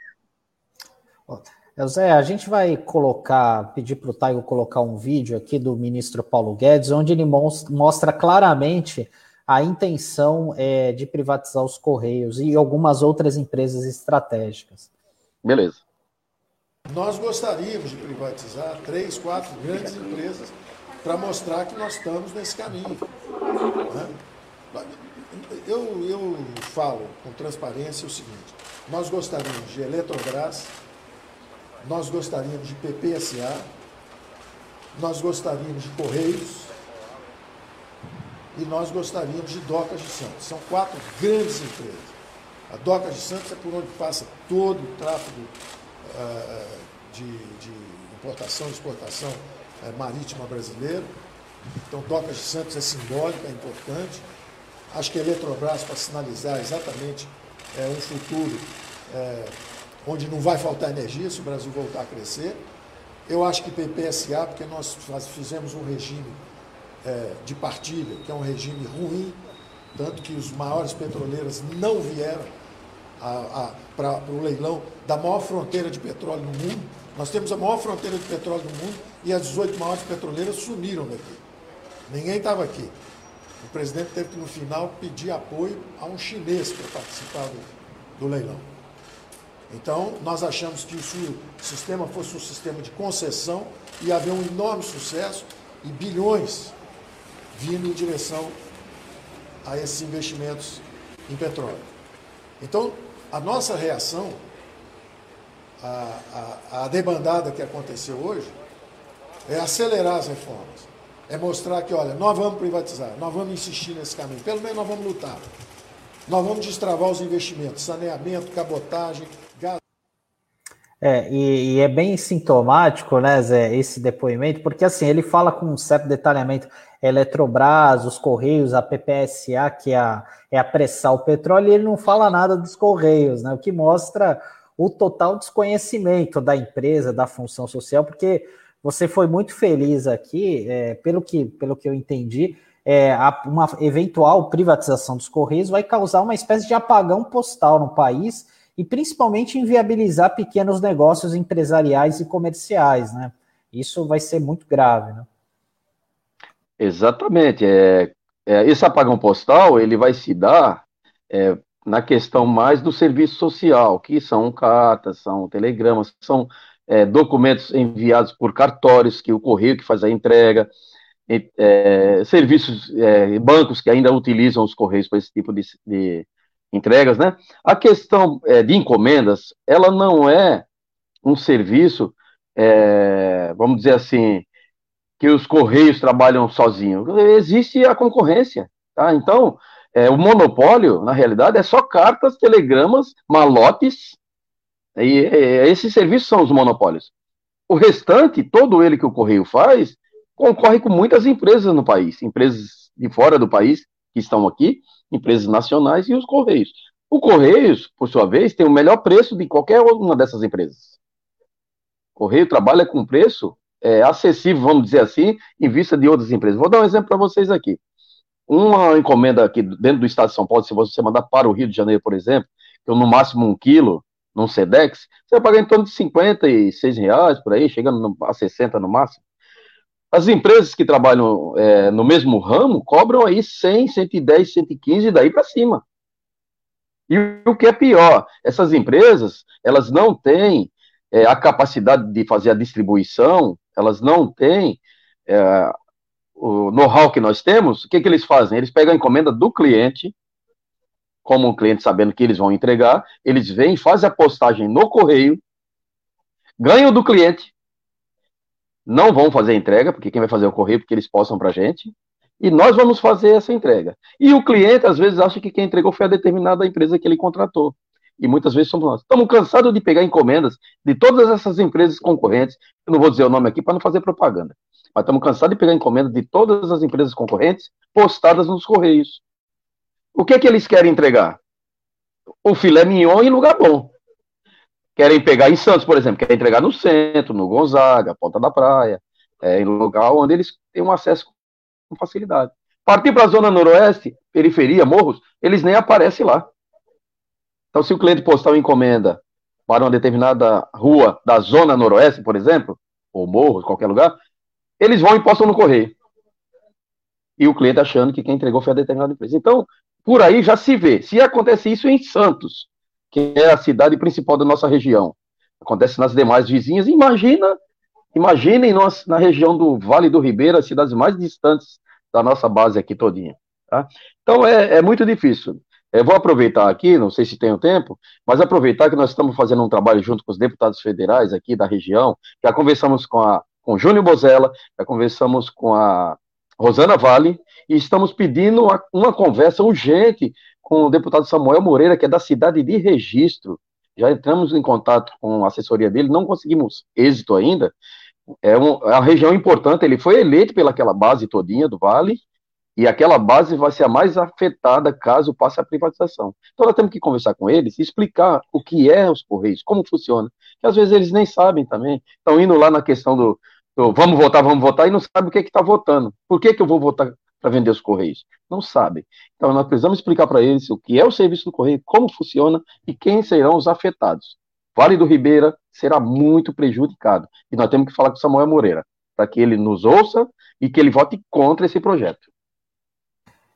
Zé, a gente vai colocar, pedir para o Taigo colocar um vídeo aqui do ministro Paulo Guedes, onde ele mostra claramente a intenção é, de privatizar os Correios e algumas outras empresas estratégicas. Beleza. Nós gostaríamos de privatizar três, quatro grandes empresas para mostrar que nós estamos nesse caminho. Né? Eu, eu falo com transparência o seguinte: nós gostaríamos de Eletrobras, nós gostaríamos de PPSA, nós gostaríamos de Correios e nós gostaríamos de Docas de Santos. São quatro grandes empresas. A Docas de Santos é por onde passa todo o tráfego uh, de, de, importação e exportação uh, marítima brasileiro. Então, Docas de Santos é simbólica, é importante. Acho que a Eletrobras, para sinalizar exatamente é, um futuro é, onde não vai faltar energia se o Brasil voltar a crescer. Eu acho que PPSA, porque nós fizemos um regime é, de partilha, que é um regime ruim, tanto que os maiores petroleiras não vieram para o leilão da maior fronteira de petróleo no mundo. Nós temos a maior fronteira de petróleo do mundo e as 18 maiores petroleiras sumiram daqui. Ninguém estava aqui o presidente teve que, no final, pedir apoio a um chinês para participar do, do leilão. Então, nós achamos que se o sistema fosse um sistema de concessão, ia haver um enorme sucesso e bilhões vindo em direção a esses investimentos em petróleo. Então, a nossa reação a, a, a debandada que aconteceu hoje é acelerar as reformas. É mostrar que, olha, nós vamos privatizar, nós vamos insistir nesse caminho. Pelo menos nós vamos lutar. Nós vamos destravar os investimentos, saneamento, cabotagem, gás. É, e, e, é bem sintomático, né, Zé, esse depoimento, porque assim, ele fala com um certo detalhamento, Eletrobras, os Correios, a PPSA, que é a, é a pressar o petróleo, e ele não fala nada dos Correios, né, o que mostra o total desconhecimento da empresa, da função social, porque você foi muito feliz aqui, é, pelo, que, pelo que eu entendi, é, a, uma eventual privatização dos Correios vai causar uma espécie de apagão postal no país e principalmente inviabilizar pequenos negócios empresariais e comerciais, né? Isso vai ser muito grave, né? Exatamente. É, é, esse apagão postal ele vai se dar é, na questão mais do serviço social, que são cartas, são telegramas, são é, documentos enviados por cartórios, que o correio que faz a entrega, é, serviços, é, bancos que ainda utilizam os correios para esse tipo de, de, entregas, né? A questão é, de encomendas, ela não é um serviço, é, vamos dizer assim, que os correios trabalham sozinhos. Existe a concorrência, tá? Então, é, o monopólio, na realidade, é só cartas, telegramas, malotes, e, e esses serviços são os monopólios. O restante, todo ele que o correio faz, concorre com muitas empresas no país, empresas de fora do país que estão aqui, empresas nacionais e os Correios. O Correios, por sua vez, tem o melhor preço de qualquer uma dessas empresas. O Correio trabalha com preço é, acessível, vamos dizer assim, em vista de outras empresas. Vou dar um exemplo para vocês aqui. Uma encomenda aqui dentro do estado de São Paulo, se você mandar para o Rio de Janeiro, por exemplo, que no máximo um quilo, num SEDEX, você vai pagar em torno de 56 reais, por aí, chegando a 60 no máximo. As empresas que trabalham é, no mesmo ramo cobram aí 100, 110, 115 e daí para cima. E o que é pior, essas empresas, elas não têm é, a capacidade de fazer a distribuição, elas não têm é, o know-how que nós temos, o que, que eles fazem? Eles pegam a encomenda do cliente, como o cliente sabendo que eles vão entregar, eles vêm, fazem a postagem no correio, ganham do cliente, não vão fazer a entrega, porque quem vai fazer é o correio, porque eles possam para a gente, e nós vamos fazer essa entrega. E o cliente, às vezes, acha que quem entregou foi a determinada empresa que ele contratou. E muitas vezes somos nós. Estamos cansados de pegar encomendas de todas essas empresas concorrentes. Eu não vou dizer o nome aqui para não fazer propaganda. Mas estamos cansados de pegar encomendas de todas as empresas concorrentes postadas nos correios. O que é que eles querem entregar? O filé mignon em lugar bom querem pegar em Santos, por exemplo, querem entregar no centro, no Gonzaga, Ponta da Praia, é, em lugar onde eles têm um acesso com facilidade. Partir para a zona noroeste, periferia, morros, eles nem aparecem lá. Então, se o cliente postar uma encomenda para uma determinada rua da zona noroeste, por exemplo, ou morros, qualquer lugar, eles vão e postam no correio. E o cliente achando que quem entregou foi a determinada empresa. Então, por aí já se vê. Se acontece isso em Santos, que é a cidade principal da nossa região. Acontece nas demais vizinhas. Imagina, imaginem nós, na região do Vale do Ribeira, as cidades mais distantes da nossa base aqui todinha. Tá? Então é, é muito difícil. Eu vou aproveitar aqui, não sei se tenho tempo, mas aproveitar que nós estamos fazendo um trabalho junto com os deputados federais aqui da região, já conversamos com a com Júnior Bozella, já conversamos com a Rosana Vale, e estamos pedindo uma, uma conversa urgente com o deputado Samuel Moreira, que é da cidade de Registro. Já entramos em contato com a assessoria dele, não conseguimos êxito ainda. É, um, é uma região importante, ele foi eleito pelaquela base todinha do Vale, e aquela base vai ser a mais afetada caso passe a privatização. Então nós temos que conversar com eles, explicar o que é os Correios, como funciona, que às vezes eles nem sabem também. Estão indo lá na questão do, vamos votar, vamos votar, e não sabem o que é está votando. Por que, que eu vou votar para vender os Correios? Não sabem. Então, nós precisamos explicar para eles o que é o serviço do Correio, como funciona e quem serão os afetados. Vale do Ribeira será muito prejudicado. E nós temos que falar com Samuel Moreira, para que ele nos ouça e que ele vote contra esse projeto.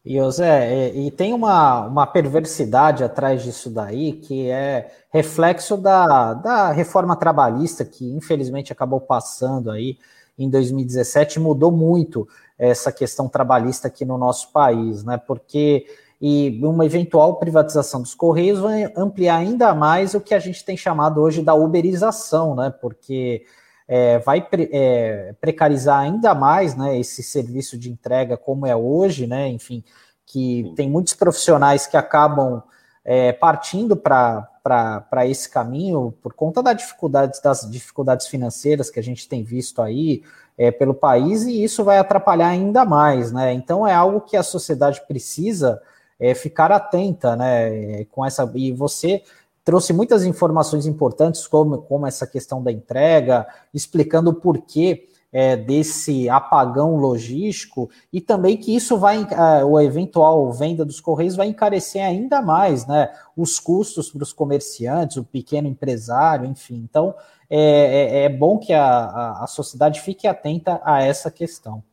E, José, e tem uma, uma perversidade atrás disso daí, que é reflexo da, da reforma trabalhista, que infelizmente acabou passando aí em 2017, mudou muito essa questão trabalhista aqui no nosso país, né? Porque e uma eventual privatização dos Correios vai ampliar ainda mais o que a gente tem chamado hoje da uberização, né? Porque é, vai pre, é, precarizar ainda mais né, esse serviço de entrega como é hoje, né? Enfim, que tem muitos profissionais que acabam é, partindo para esse caminho por conta das dificuldades, das dificuldades financeiras que a gente tem visto aí é, pelo país, e isso vai atrapalhar ainda mais, né? Então é algo que a sociedade precisa é, ficar atenta, né? Com essa. E você trouxe muitas informações importantes, como, como essa questão da entrega, explicando o porquê é, desse apagão logístico e também que isso vai, é, o eventual venda dos Correios vai encarecer ainda mais né, os custos para os comerciantes, o pequeno empresário, enfim. Então, é, é, é bom que a, a, a sociedade fique atenta a essa questão.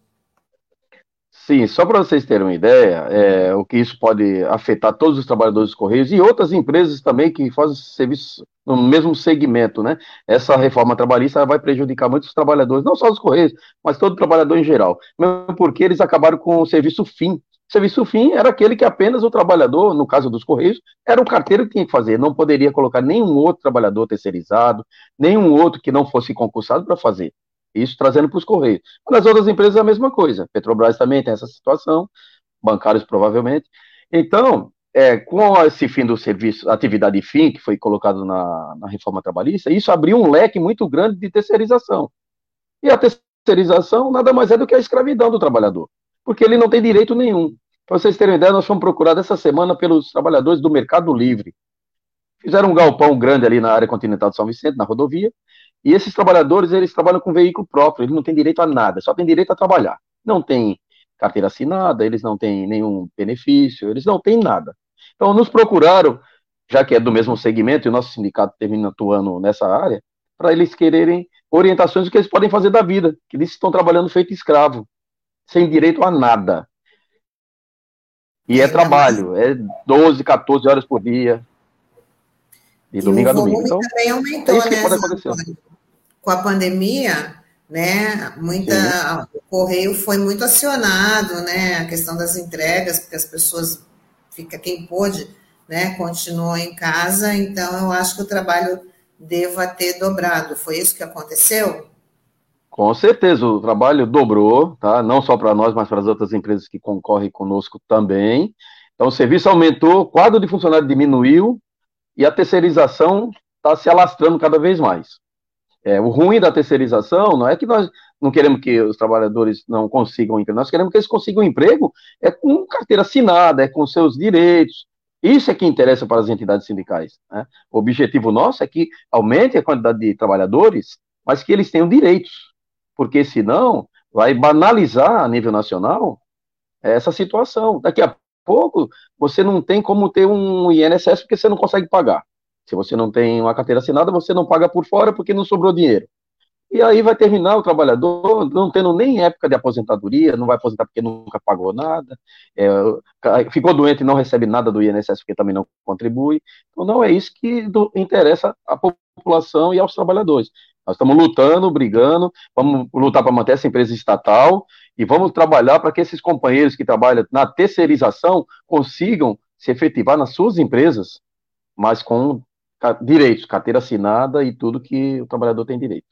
Sim, só para vocês terem uma ideia, é, o que isso pode afetar todos os trabalhadores dos Correios e outras empresas também que fazem serviço no mesmo segmento, né? Essa reforma trabalhista vai prejudicar muitos trabalhadores, não só os Correios, mas todo trabalhador em geral. Mesmo porque eles acabaram com o serviço fim. O serviço fim era aquele que apenas o trabalhador, no caso dos Correios, era o carteiro que tinha que fazer, não poderia colocar nenhum outro trabalhador terceirizado, nenhum outro que não fosse concursado para fazer. Isso trazendo para os Correios. Nas outras empresas é a mesma coisa. Petrobras também tem essa situação, bancários provavelmente. Então, é, com esse fim do serviço, atividade fim, que foi colocado na, na reforma trabalhista, isso abriu um leque muito grande de terceirização. E a terceirização nada mais é do que a escravidão do trabalhador, porque ele não tem direito nenhum. Para vocês terem uma ideia, nós fomos procurados essa semana pelos trabalhadores do Mercado Livre. Fizeram um galpão grande ali na área continental de São Vicente, na rodovia, e esses trabalhadores, eles trabalham com veículo próprio, eles não têm direito a nada, só têm direito a trabalhar. Não tem carteira assinada, eles não têm nenhum benefício, eles não têm nada. Então, nos procuraram, já que é do mesmo segmento, e o nosso sindicato termina atuando nessa área, para eles quererem orientações do que eles podem fazer da vida, que eles estão trabalhando feito escravo, sem direito a nada. E é trabalho, é 12, 14 horas por dia, de domingo a domingo. Então, também aumentou, é né, acontecer com a pandemia, né, muita, o correio foi muito acionado, né, a questão das entregas, porque as pessoas, fica quem pôde, né, continuou em casa, então eu acho que o trabalho deva ter dobrado. Foi isso que aconteceu? Com certeza, o trabalho dobrou, tá? Não só para nós, mas para as outras empresas que concorrem conosco também. Então, o serviço aumentou, o quadro de funcionário diminuiu e a terceirização está se alastrando cada vez mais. É, o ruim da terceirização não é que nós não queremos que os trabalhadores não consigam emprego, nós queremos que eles consigam emprego é com carteira assinada, é com seus direitos. Isso é que interessa para as entidades sindicais. Né? O objetivo nosso é que aumente a quantidade de trabalhadores, mas que eles tenham direitos, porque senão vai banalizar a nível nacional essa situação. Daqui a pouco você não tem como ter um INSS porque você não consegue pagar. Se você não tem uma carteira assinada, você não paga por fora porque não sobrou dinheiro. E aí vai terminar o trabalhador não tendo nem época de aposentadoria, não vai aposentar porque nunca pagou nada, é, ficou doente e não recebe nada do INSS porque também não contribui. Então não é isso que interessa à população e aos trabalhadores. Nós estamos lutando, brigando, vamos lutar para manter essa empresa estatal e vamos trabalhar para que esses companheiros que trabalham na terceirização consigam se efetivar nas suas empresas, mas com direitos, carteira assinada e tudo que o trabalhador tem direito.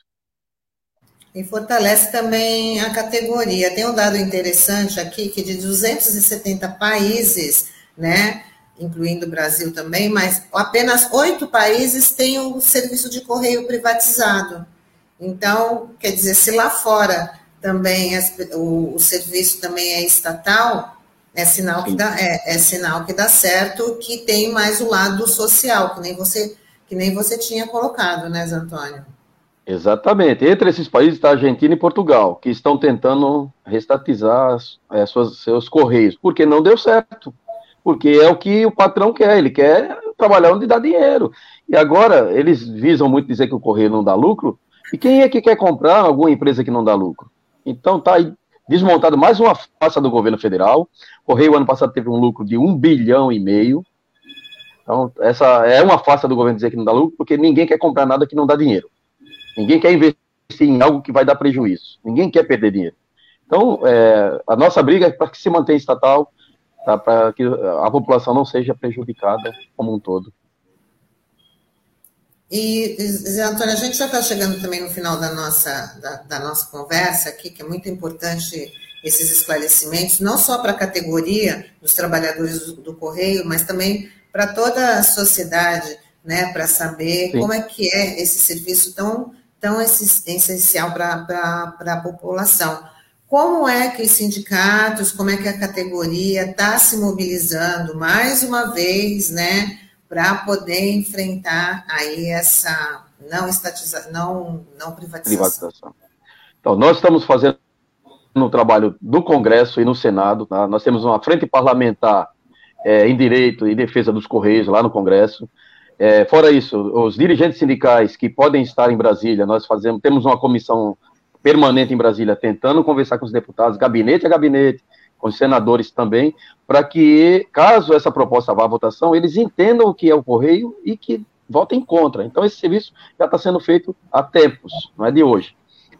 E fortalece também a categoria. Tem um dado interessante aqui que de 270 países, né, incluindo o Brasil também, mas apenas oito países têm o serviço de correio privatizado. Então, quer dizer, se lá fora também o, o serviço também é estatal, é sinal, que dá, é, é, sinal que dá certo, que tem mais o lado social, que nem você, que nem você tinha colocado, né, Zé Antônio? Exatamente. Entre esses países está a Argentina e Portugal, que estão tentando restatizar é, suas, seus correios, porque não deu certo. Porque é o que o patrão quer, ele quer trabalhar onde dá dinheiro. E agora, eles visam muito dizer que o correio não dá lucro, e quem é que quer comprar alguma empresa que não dá lucro? Então tá aí desmontado mais uma farsa do governo federal. O Correio, ano passado, teve um lucro de um bilhão e meio. Então, essa é uma farsa do governo dizer que não dá lucro, porque ninguém quer comprar nada que não dá dinheiro. Ninguém quer investir em algo que vai dar prejuízo. Ninguém quer perder dinheiro. Então, é, a nossa briga é para que se mantenha estatal, tá, para que a população não seja prejudicada como um todo. E, Zé Antônio, a gente já está chegando também no final da nossa, da, da, nossa conversa aqui, que é muito importante esses esclarecimentos, não só para a categoria dos trabalhadores do, do Correio, mas também para toda a sociedade, né, para saber Sim. como é que é esse serviço tão, tão essencial para a população. Como é que os sindicatos, como é que a categoria está se mobilizando mais uma vez, né, para poder enfrentar aí essa não estatização, não, não privatização. privatização. Então, nós estamos fazendo no trabalho do Congresso e no Senado, tá? nós temos uma frente parlamentar é, em direito e defesa dos Correios lá no Congresso. É, fora isso, os dirigentes sindicais que podem estar em Brasília, nós fazemos, temos uma comissão permanente em Brasília tentando conversar com os deputados, gabinete a gabinete, os senadores também, para que, caso essa proposta vá à votação, eles entendam o que é o Correio e que votem contra. Então, esse serviço já está sendo feito há tempos, não é de hoje.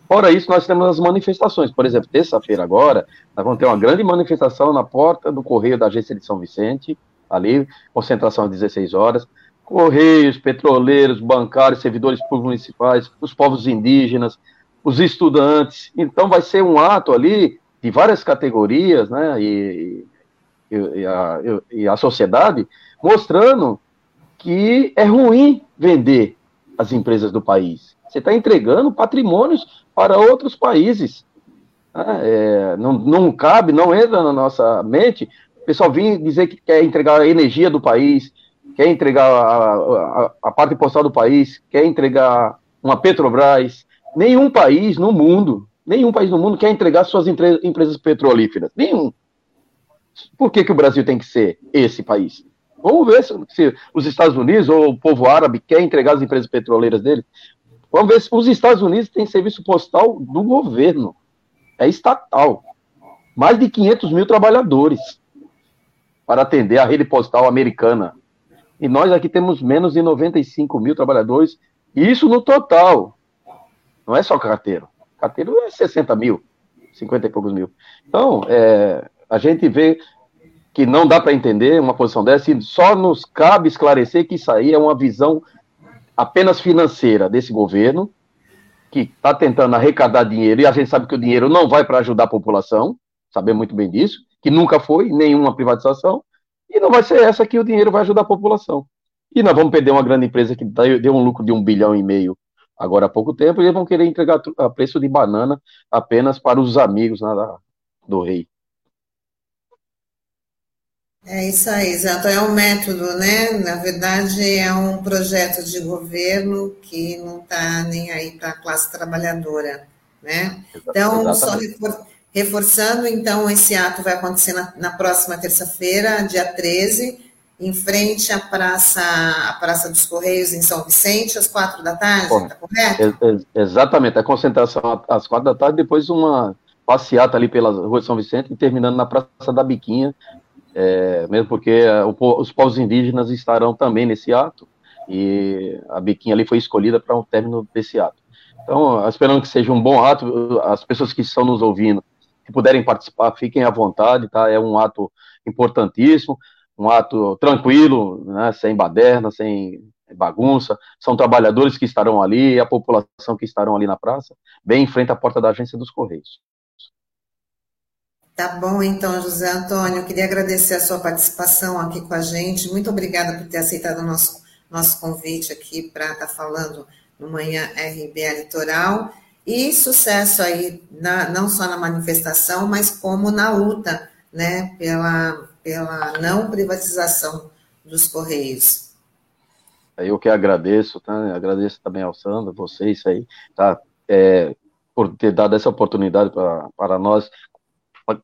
Fora isso, nós temos as manifestações. Por exemplo, terça-feira agora, nós vamos ter uma grande manifestação na porta do Correio da Agência de São Vicente, ali, concentração às 16 horas. Correios, petroleiros, bancários, servidores públicos municipais, os povos indígenas, os estudantes. Então, vai ser um ato ali de várias categorias, né, e, e, a, e a sociedade, mostrando que é ruim vender as empresas do país. Você está entregando patrimônios para outros países. Né? É, não, não cabe, não entra na nossa mente o pessoal vir dizer que quer entregar a energia do país, quer entregar a, a, a parte postal do país, quer entregar uma Petrobras. Nenhum país no mundo Nenhum país no mundo quer entregar suas empresas petrolíferas. Nenhum. Por que, que o Brasil tem que ser esse país? Vamos ver se, se, os Estados Unidos ou o povo árabe quer entregar as empresas petroleiras dele. Vamos ver se os Estados Unidos têm serviço postal do governo. É estatal. Mais de 500 mil trabalhadores para atender a rede postal americana. E nós aqui temos menos de 95 mil trabalhadores. Isso no total. Não é só carteiro carteiro é 60 mil, 50 e poucos mil. Então, é, a gente vê que não dá para entender uma posição dessa e só nos cabe esclarecer que isso aí é uma visão apenas financeira desse governo, que está tentando arrecadar dinheiro, e a gente sabe que o dinheiro não vai para ajudar a população, sabemos muito bem disso, que nunca foi nenhuma privatização, e não vai ser essa que o dinheiro vai ajudar a população. E nós vamos perder uma grande empresa que deu um lucro de um bilhão e meio agora há pouco tempo, eles vão querer entregar a preço de banana apenas para os amigos né, do rei. É isso aí, exato. É um método, né? Na verdade, é um projeto de governo que não está nem aí para a classe trabalhadora, né? Então, Exatamente. só reforçando, então, esse ato vai acontecer na, na próxima terça-feira, dia 13, em frente à Praça, à Praça dos Correios, em São Vicente, às quatro da tarde, está correto? Ex exatamente, a concentração às quatro da tarde, depois uma passeata ali pela Rua de São Vicente e terminando na Praça da Biquinha, é, mesmo porque é, o, os povos indígenas estarão também nesse ato, e a Biquinha ali foi escolhida para o um término desse ato. Então, esperando que seja um bom ato, as pessoas que estão nos ouvindo, que puderem participar, fiquem à vontade, tá? É um ato importantíssimo um ato tranquilo, né, sem baderna, sem bagunça. São trabalhadores que estarão ali, a população que estarão ali na praça, bem em frente à porta da agência dos Correios. Tá bom, então, José Antônio, eu queria agradecer a sua participação aqui com a gente. Muito obrigada por ter aceitado o nosso, nosso convite aqui para estar tá falando no Manhã RBA Litoral. E sucesso aí, na, não só na manifestação, mas como na luta né, pela, pela não privatização dos Correios. Eu que agradeço, tá? agradeço também ao Sandro, vocês aí, tá? É, por ter dado essa oportunidade para nós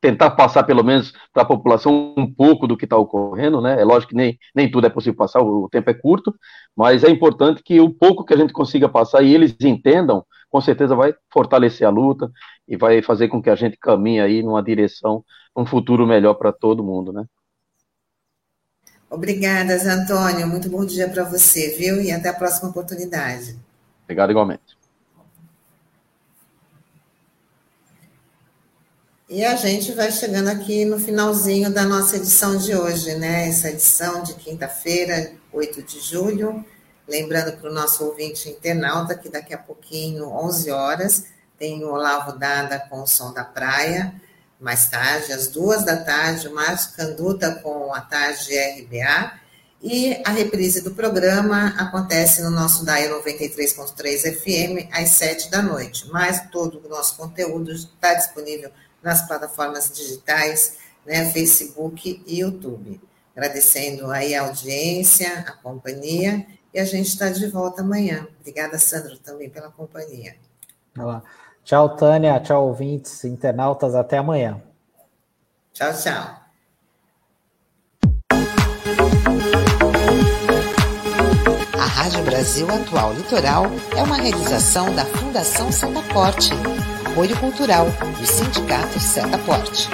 tentar passar pelo menos para a população um pouco do que está ocorrendo, né? É lógico que nem, nem tudo é possível passar, o tempo é curto, mas é importante que o pouco que a gente consiga passar e eles entendam, com certeza vai fortalecer a luta e vai fazer com que a gente caminhe aí numa direção, um futuro melhor para todo mundo, né? Obrigada, Antônio. Muito bom dia para você, viu? E até a próxima oportunidade. Obrigado igualmente. E a gente vai chegando aqui no finalzinho da nossa edição de hoje, né? Essa edição de quinta-feira, 8 de julho. Lembrando para o nosso ouvinte internauta que daqui a pouquinho, 11 horas, tem o Olavo Dada com o Som da Praia. Mais tarde, às duas da tarde, o Márcio Canduta com a tarde RBA. E a reprise do programa acontece no nosso DAI 93.3 FM às 7 da noite. Mas todo o nosso conteúdo está disponível nas plataformas digitais, né, Facebook e YouTube. Agradecendo aí a audiência, a companhia, e a gente está de volta amanhã. Obrigada, Sandro, também pela companhia. Tchau, Tânia. Tchau, ouvintes, internautas. Até amanhã. Tchau, tchau. A Rádio Brasil Atual Litoral é uma realização da Fundação Setaporte, apoio cultural do Sindicato Setaporte.